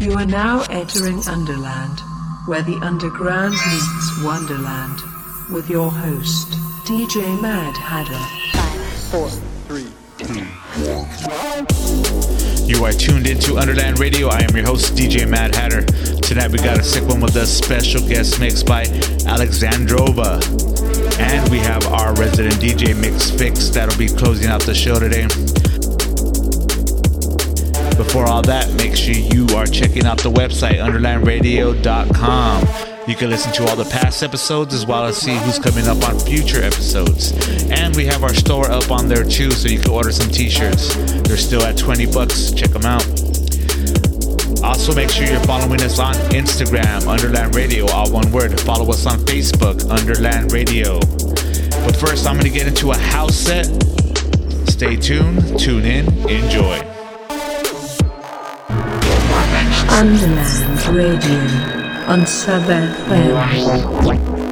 You are now entering Underland, where the underground meets Wonderland, with your host, DJ Mad Hatter. Five, four, three, two, one. You are tuned into Underland Radio. I am your host, DJ Mad Hatter. Tonight we got a sick one with a special guest mix by Alexandrova. And we have our resident DJ Mix Fix that'll be closing out the show today. Before all that, make sure you are checking out the website, underlandradio.com. You can listen to all the past episodes as well as see who's coming up on future episodes. And we have our store up on there too, so you can order some t-shirts. They're still at 20 bucks. Check them out. Also, make sure you're following us on Instagram, Underland Radio, all one word. Follow us on Facebook, Underland Radio. But first, I'm going to get into a house set. Stay tuned, tune in, enjoy. Underland Radio on Sub FM.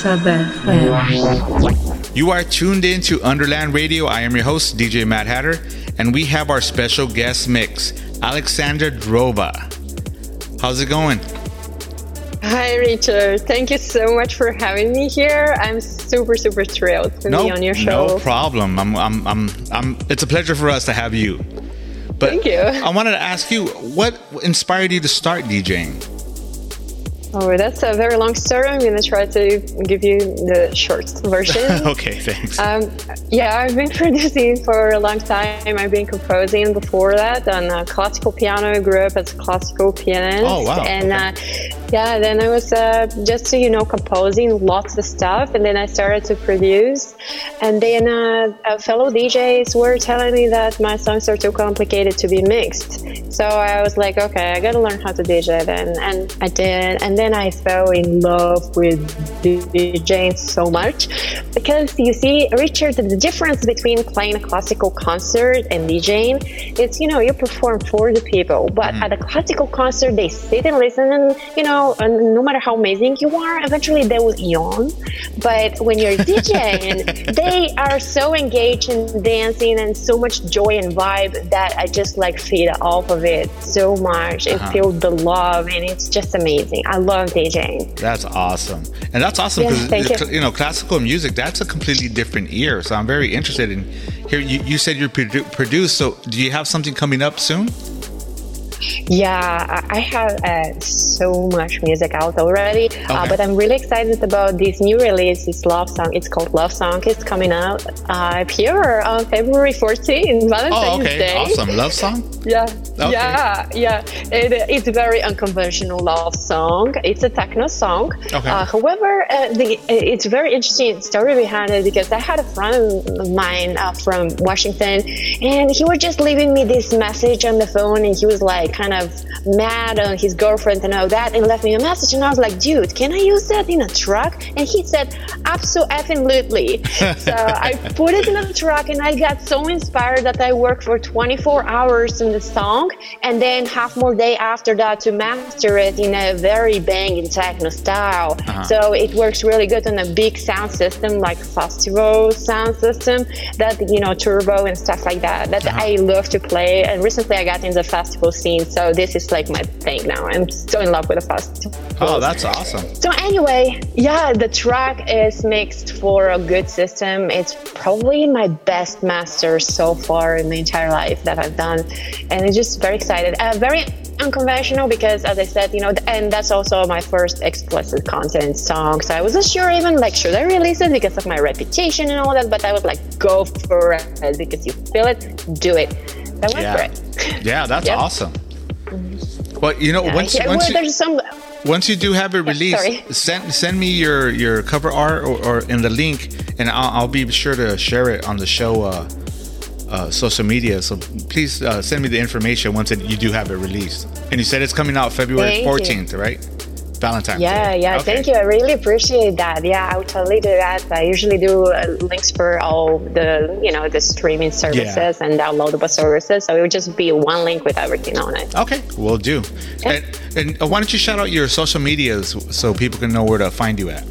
Sub FM. You are tuned in to Underland Radio. I am your host, DJ Mad Hatter, and we have our special guest mix, Alexandra Drova. How's it going? Hi, Richard. Thank you so much for having me here. I'm super, super thrilled to no, be on your show. No problem. I'm, I'm, I'm, I'm, it's a pleasure for us to have you. But Thank you. I wanted to ask you, what inspired you to start DJing? Oh, that's a very long story. I'm going to try to give you the short version. okay, thanks. Um, yeah, I've been producing for a long time. I've been composing before that on classical piano. I grew up as a classical pianist. Oh, wow. And okay. uh, yeah, then I was uh, just, you know, composing lots of stuff. And then I started to produce. And then uh, fellow DJs were telling me that my songs are too complicated to be mixed. So I was like, okay, I got to learn how to DJ then. And I did. And then I fell in love with DJing so much because you see, Richard, the difference between playing a classical concert and DJing, it's you know you perform for the people, but mm. at a classical concert they sit and listen, and you know, and no matter how amazing you are, eventually they will yawn. But when you're DJing, they are so engaged in dancing and so much joy and vibe that I just like feed off of it so much and uh-huh. feel the love, and it's just amazing. I love DJing. That's awesome, and that's awesome because yes, you. you. know classical music that's a completely different ear. So I'm very interested in here. You, you said you're produ- produced, so do you have something coming up soon? Yeah, I have uh, so much music out already, uh, okay. uh, but I'm really excited about this new release. This love song. It's called Love Song. It's coming out uh, here on February 14th, Valentine's oh, okay. Day. Awesome. Love song? Yeah. Okay. Yeah. Yeah. It, it's a very unconventional love song. It's a techno song. Okay. Uh, however, uh, the, it's a very interesting story behind it because I had a friend of mine from Washington and he was just leaving me this message on the phone and he was like, kind of mad on his girlfriend and all that and left me a message and I was like, dude, can I use that in a truck? And he said, absolutely. so I put it in a truck and I got so inspired that I worked for 24 hours in the song and then half more day after that to master it in a very banging techno style. Uh-huh. So it works really good on a big sound system like festival sound system that, you know, turbo and stuff like that that uh-huh. I love to play. And recently I got in the festival scene so this is like my thing now. I'm so in love with the fast. Oh, that's awesome. So anyway, yeah, the track is mixed for a good system. It's probably my best master so far in my entire life that I've done, and I'm just very excited. Uh, very unconventional because as i said you know and that's also my first explicit content song so i wasn't sure even like should i release it because of my reputation and all that but i was like go for it because you feel it do it i went yeah. for it yeah that's yep. awesome well, you know, yeah, once yeah, once well, you, some, once you do have it released, send send me your your cover art or, or in the link, and I'll, I'll, be sure to share it on the show uh, uh, social media. So please uh, send me the information once it, you do have it released. And you said it's coming out February fourteenth, right? Valentine's yeah, Day. Yeah, okay. Thank you. I really appreciate that. Yeah, I would totally do that. I usually do uh, links for all the, you know, the streaming services yeah. and downloadable services. So it would just be one link with everything on it. Okay, we'll do. Yeah. And, and uh, why don't you shout out your social medias so people can know where to find you at?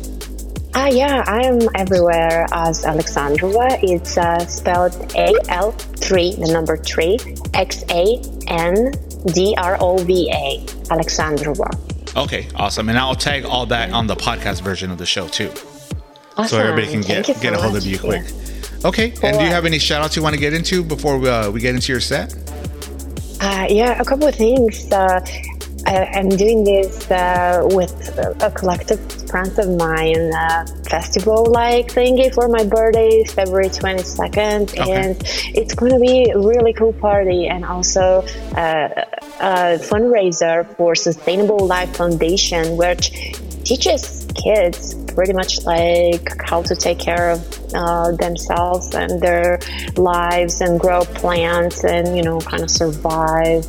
Ah, uh, yeah, I am everywhere as Alexandrova. It's uh, spelled A L three, the number three, X A N D R O V A, Alexandrova. Okay, awesome. And I'll tag all that on the podcast version of the show too. Awesome. So everybody can get, so get a hold much. of you quick. Yeah. Okay, and do you have any shout outs you want to get into before we, uh, we get into your set? Uh, yeah, a couple of things. Uh, I, am doing this uh, with a collective friends of mine uh, festival like thingy for my birthday, February 22nd, okay. and it's going to be a really cool party and also uh, a fundraiser for Sustainable Life Foundation, which teaches kids pretty much like how to take care of uh, themselves and their lives and grow plants and you know kind of survive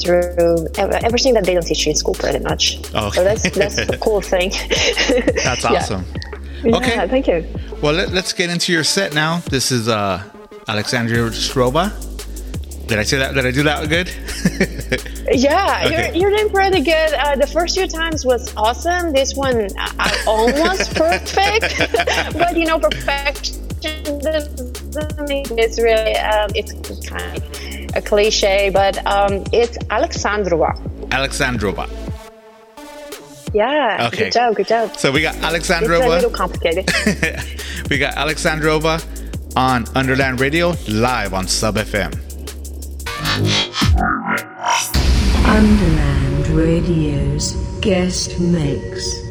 through everything that they don't teach you in school, pretty much. Oh, okay. so that's that's a cool thing. that's awesome. Yeah. Okay, yeah, thank you. Well, let, us get into your set now. This is uh, Alexandria Strova. did I say that? Did I do that good? yeah, okay. you're, you're doing pretty good. Uh, the first few times was awesome. This one, uh, almost perfect. but you know, perfection doesn't mean it's really, um, it's kind of a cliche, but um, it's Alexandrova. Alexandrova. Yeah. Okay. Good job. Good job. So we got Alexandrova. It's a little complicated. we got Alexandrova on Underland Radio live on Sub FM. Underland Radio's guest mix.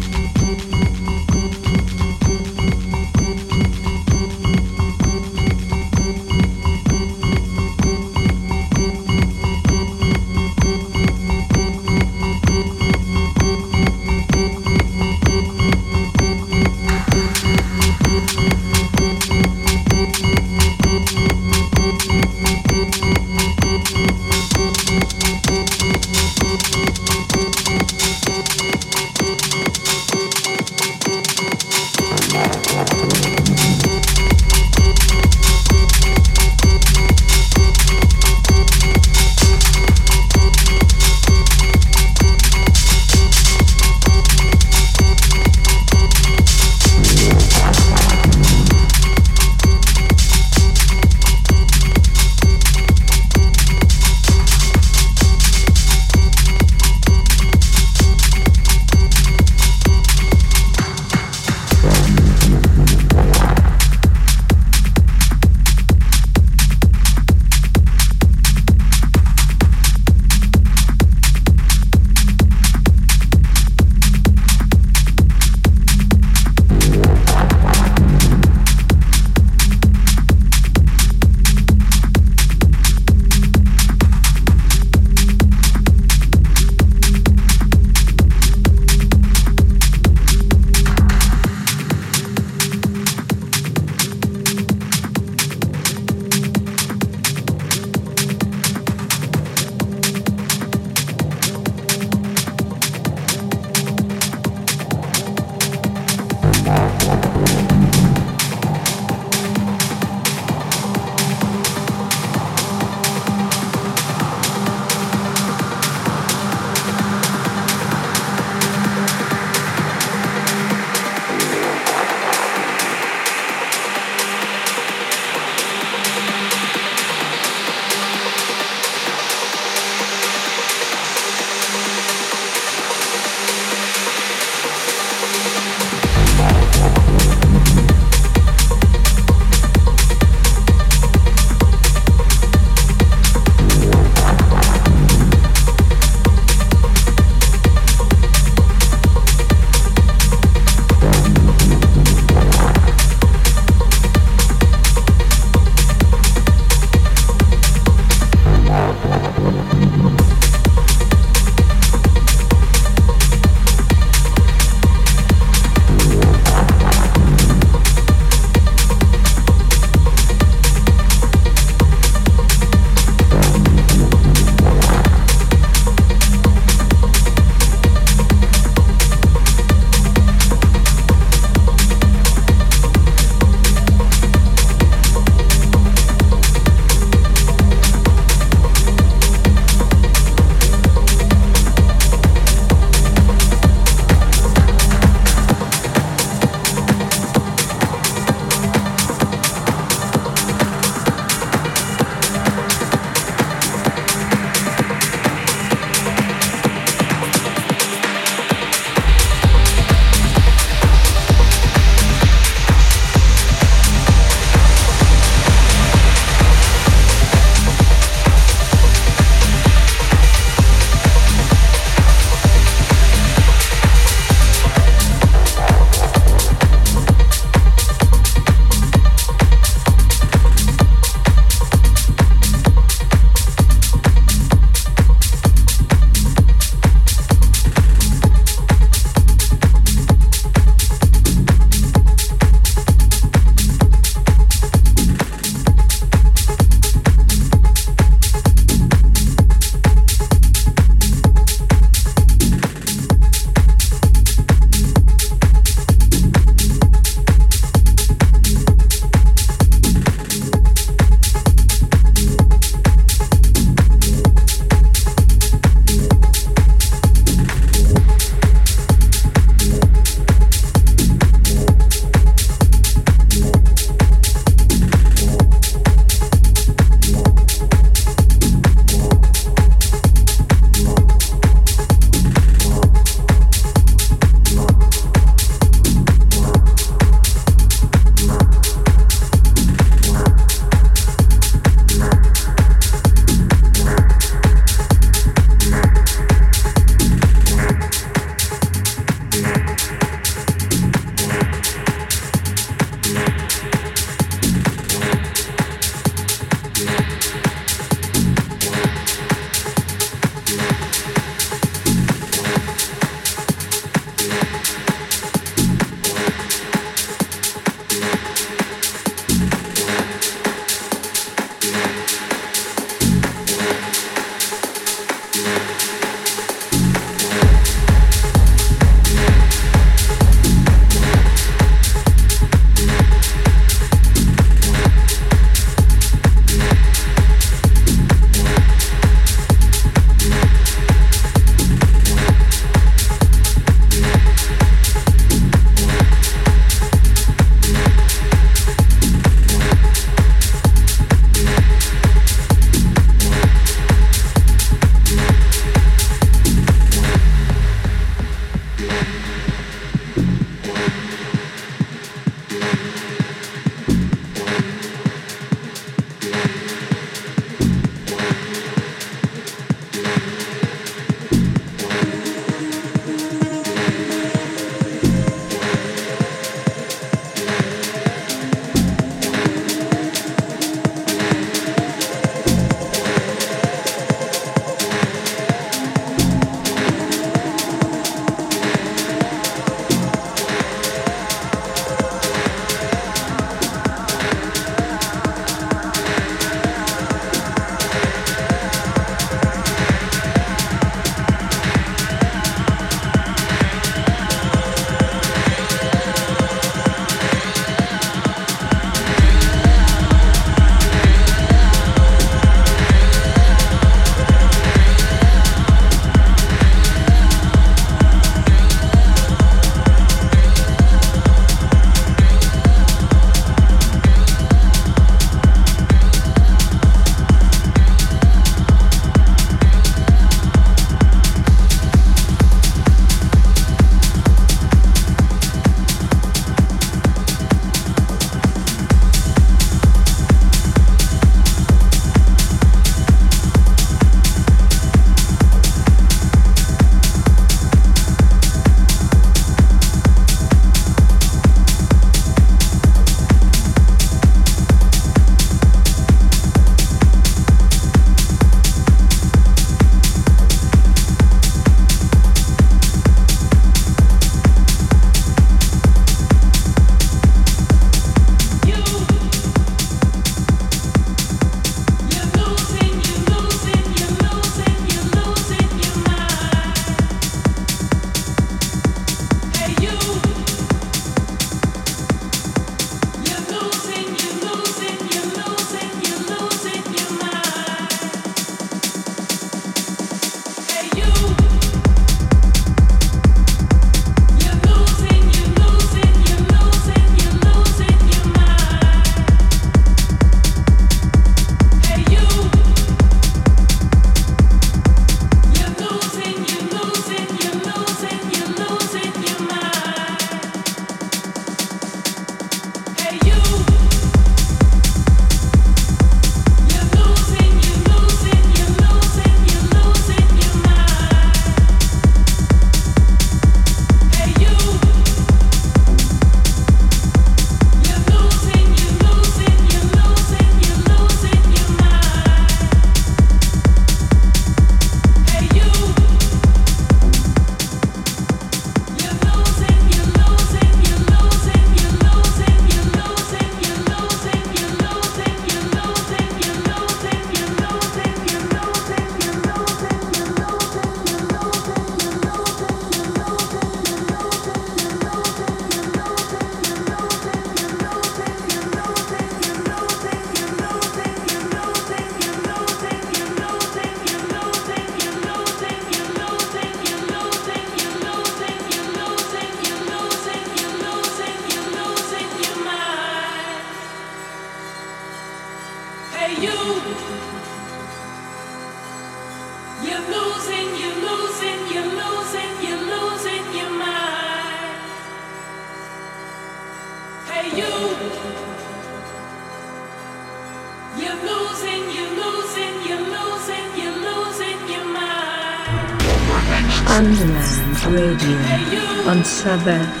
Radio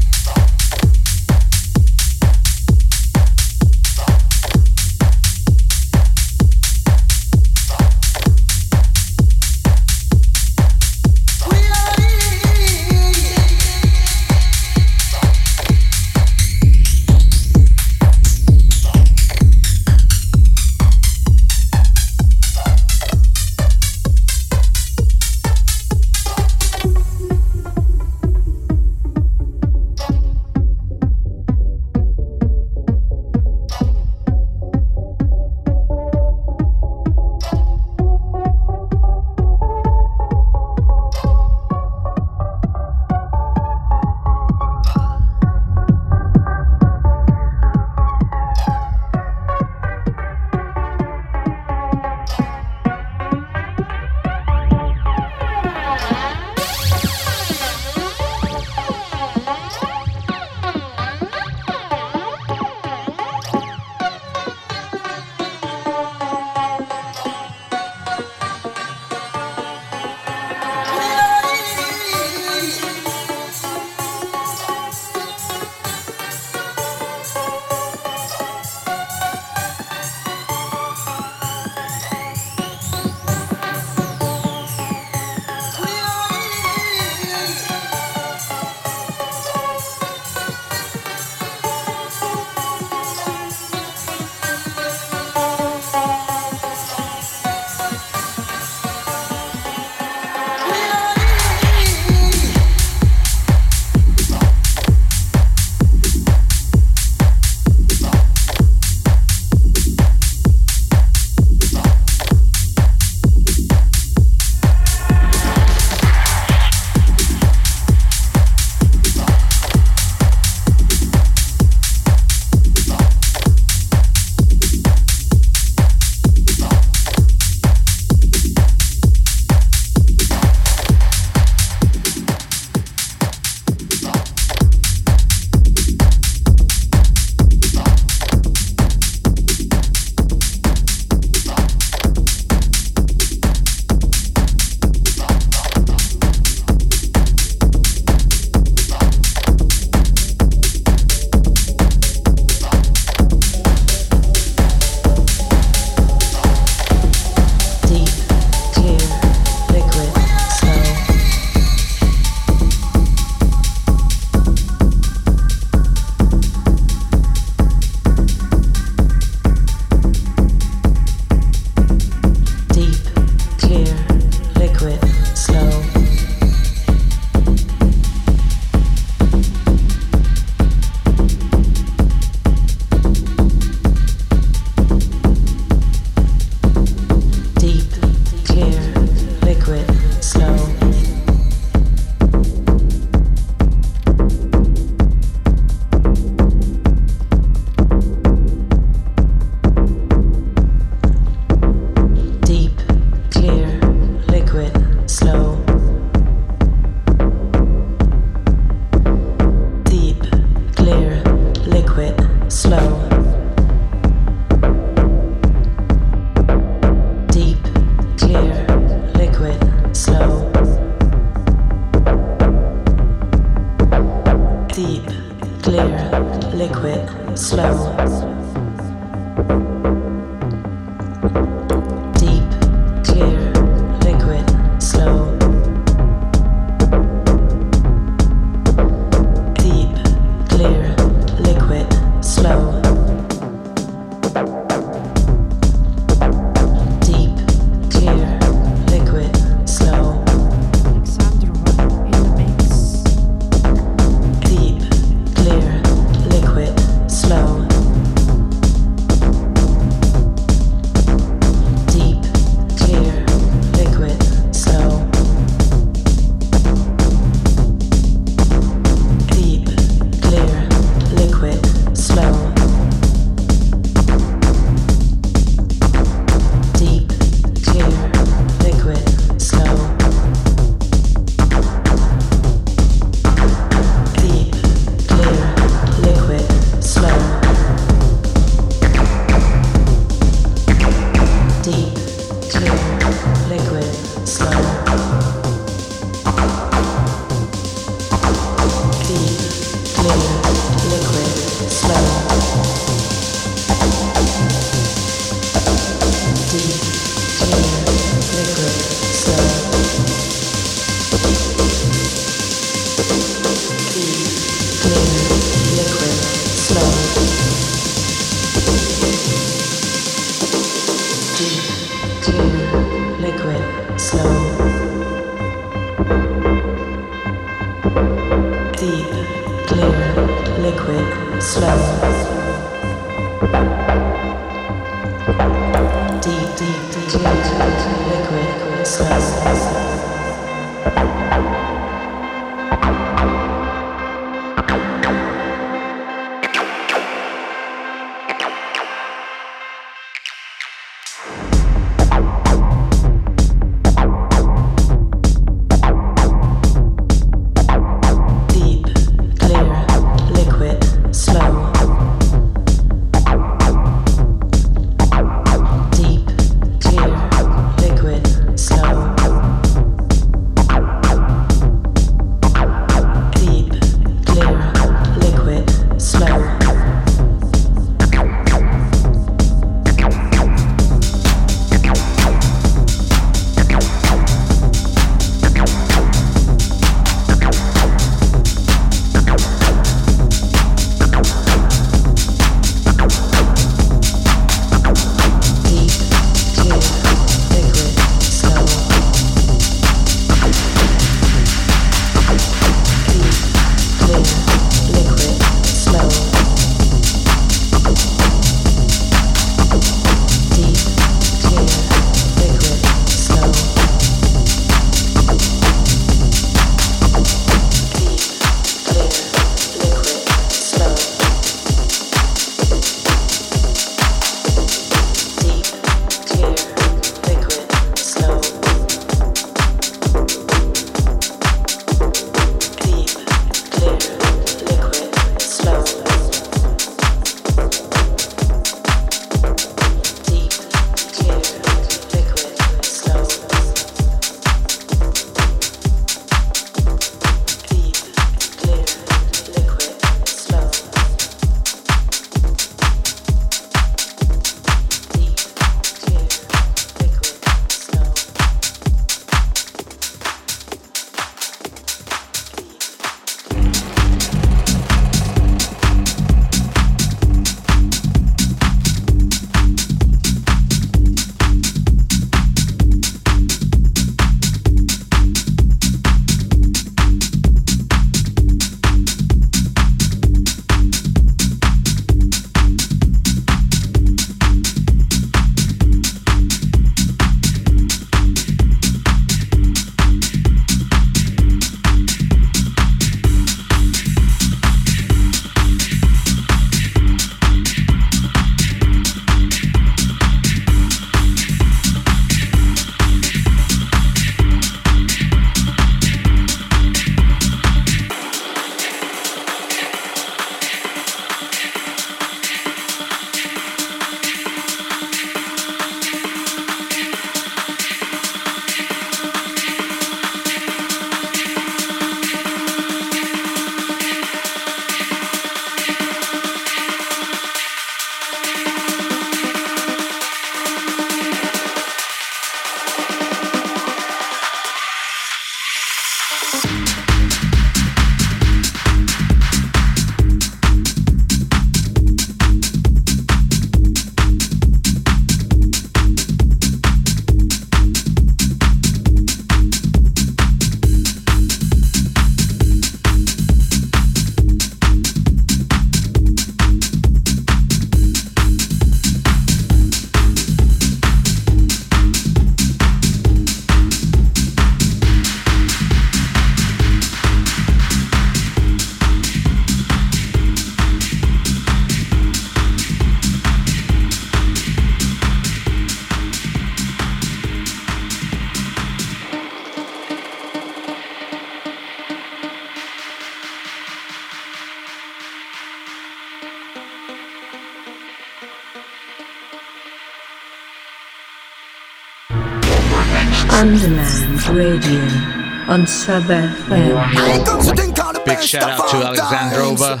On Sub FM. Big shout out to Alexandrova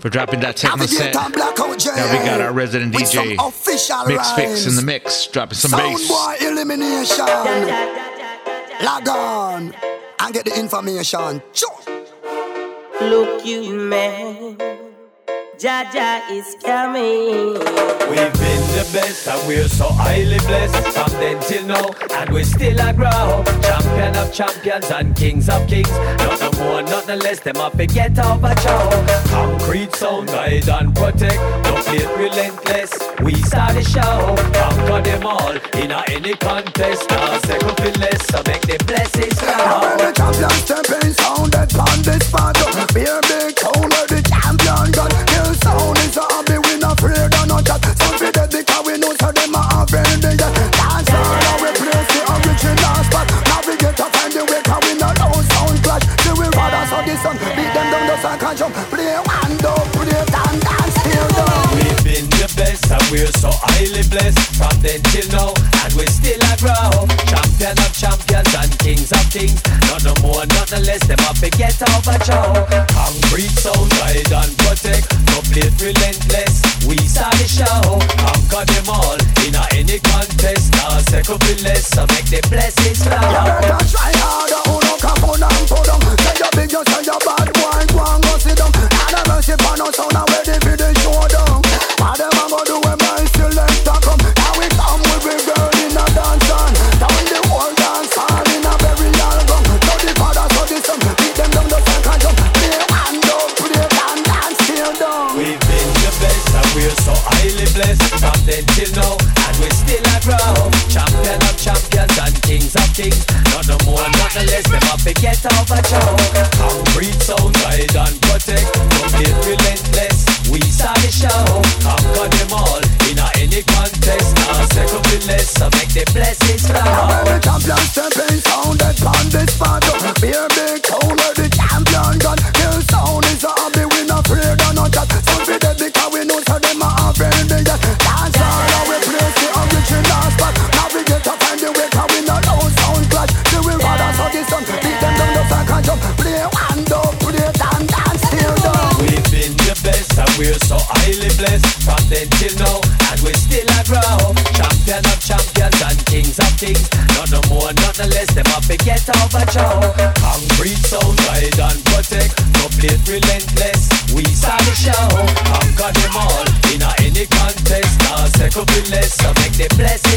for dropping that techno set. Now we got our resident DJ Mix Fix in the mix, dropping some bass. elimination. Log on and get the information. Look, you man. Jaja is coming. We've been the best and we're so highly blessed from then till now, and we still a grow. Champion of champions and kings of kings. Nothing more, nothing less. Them up forget off a show. Concrete sound, guide and protect. Don't play relentless. We start the show. Conquer them all in a any contest. Now second feel less, so make the blessings flow. When the champion stepping sound that on this spot. Be a big tone where the champion gun sound is a hobby, we not afraid of no chat. Some fi dead because we know so them a offend the Dance all now we place the original spot. Now we get to find the way 'cause we not low sound clash. See we rather so the sun beat them down, just like a jump. Play one, two, play dance, dance, still down. We've been the best and we're so highly blessed from then till now, and we still a grow. Champion of champions and kings of kings. Not no more, not no less. Them up get off a show. Concrete sound, guide and protect. No plate relentless. We start the show. Conquer them all in a any contest. Now second be less, so make the blessings flow. You better try harder, who no come on and put down. Say you big, you say you bad, go and go sit down. And a mercy for no sound, ready for the blessed from then till now, and we still a grow. Champion of champions and kings of kings. Not no more, not no less. Them up get off a show. Concrete sound, guide and protect. Don't get relentless. We start the show. Conquer them all in a any contest. Now second less, so make the blessings flow. When the champion stepping sound that on From then till now and we still a grow. Champion of champions and kings of kings. Not no more, not no less Them up get off a show Concrete sound, guide and protect. No plate relentless We start the show. Conquer them all In a any contest. Now second be less So make the blessings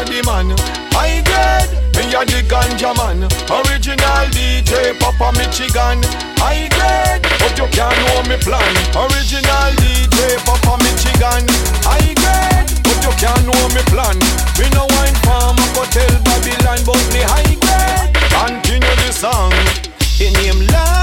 a the man. High grade, me a the ganja man. Original DJ, Papa Michigan. I grade, but you can't know me plan. Original DJ, Papa Michigan. I grade, but you can't know me plan. Me no wine farm, I go tell Babylon, but me high grade. Continue the song. In him love.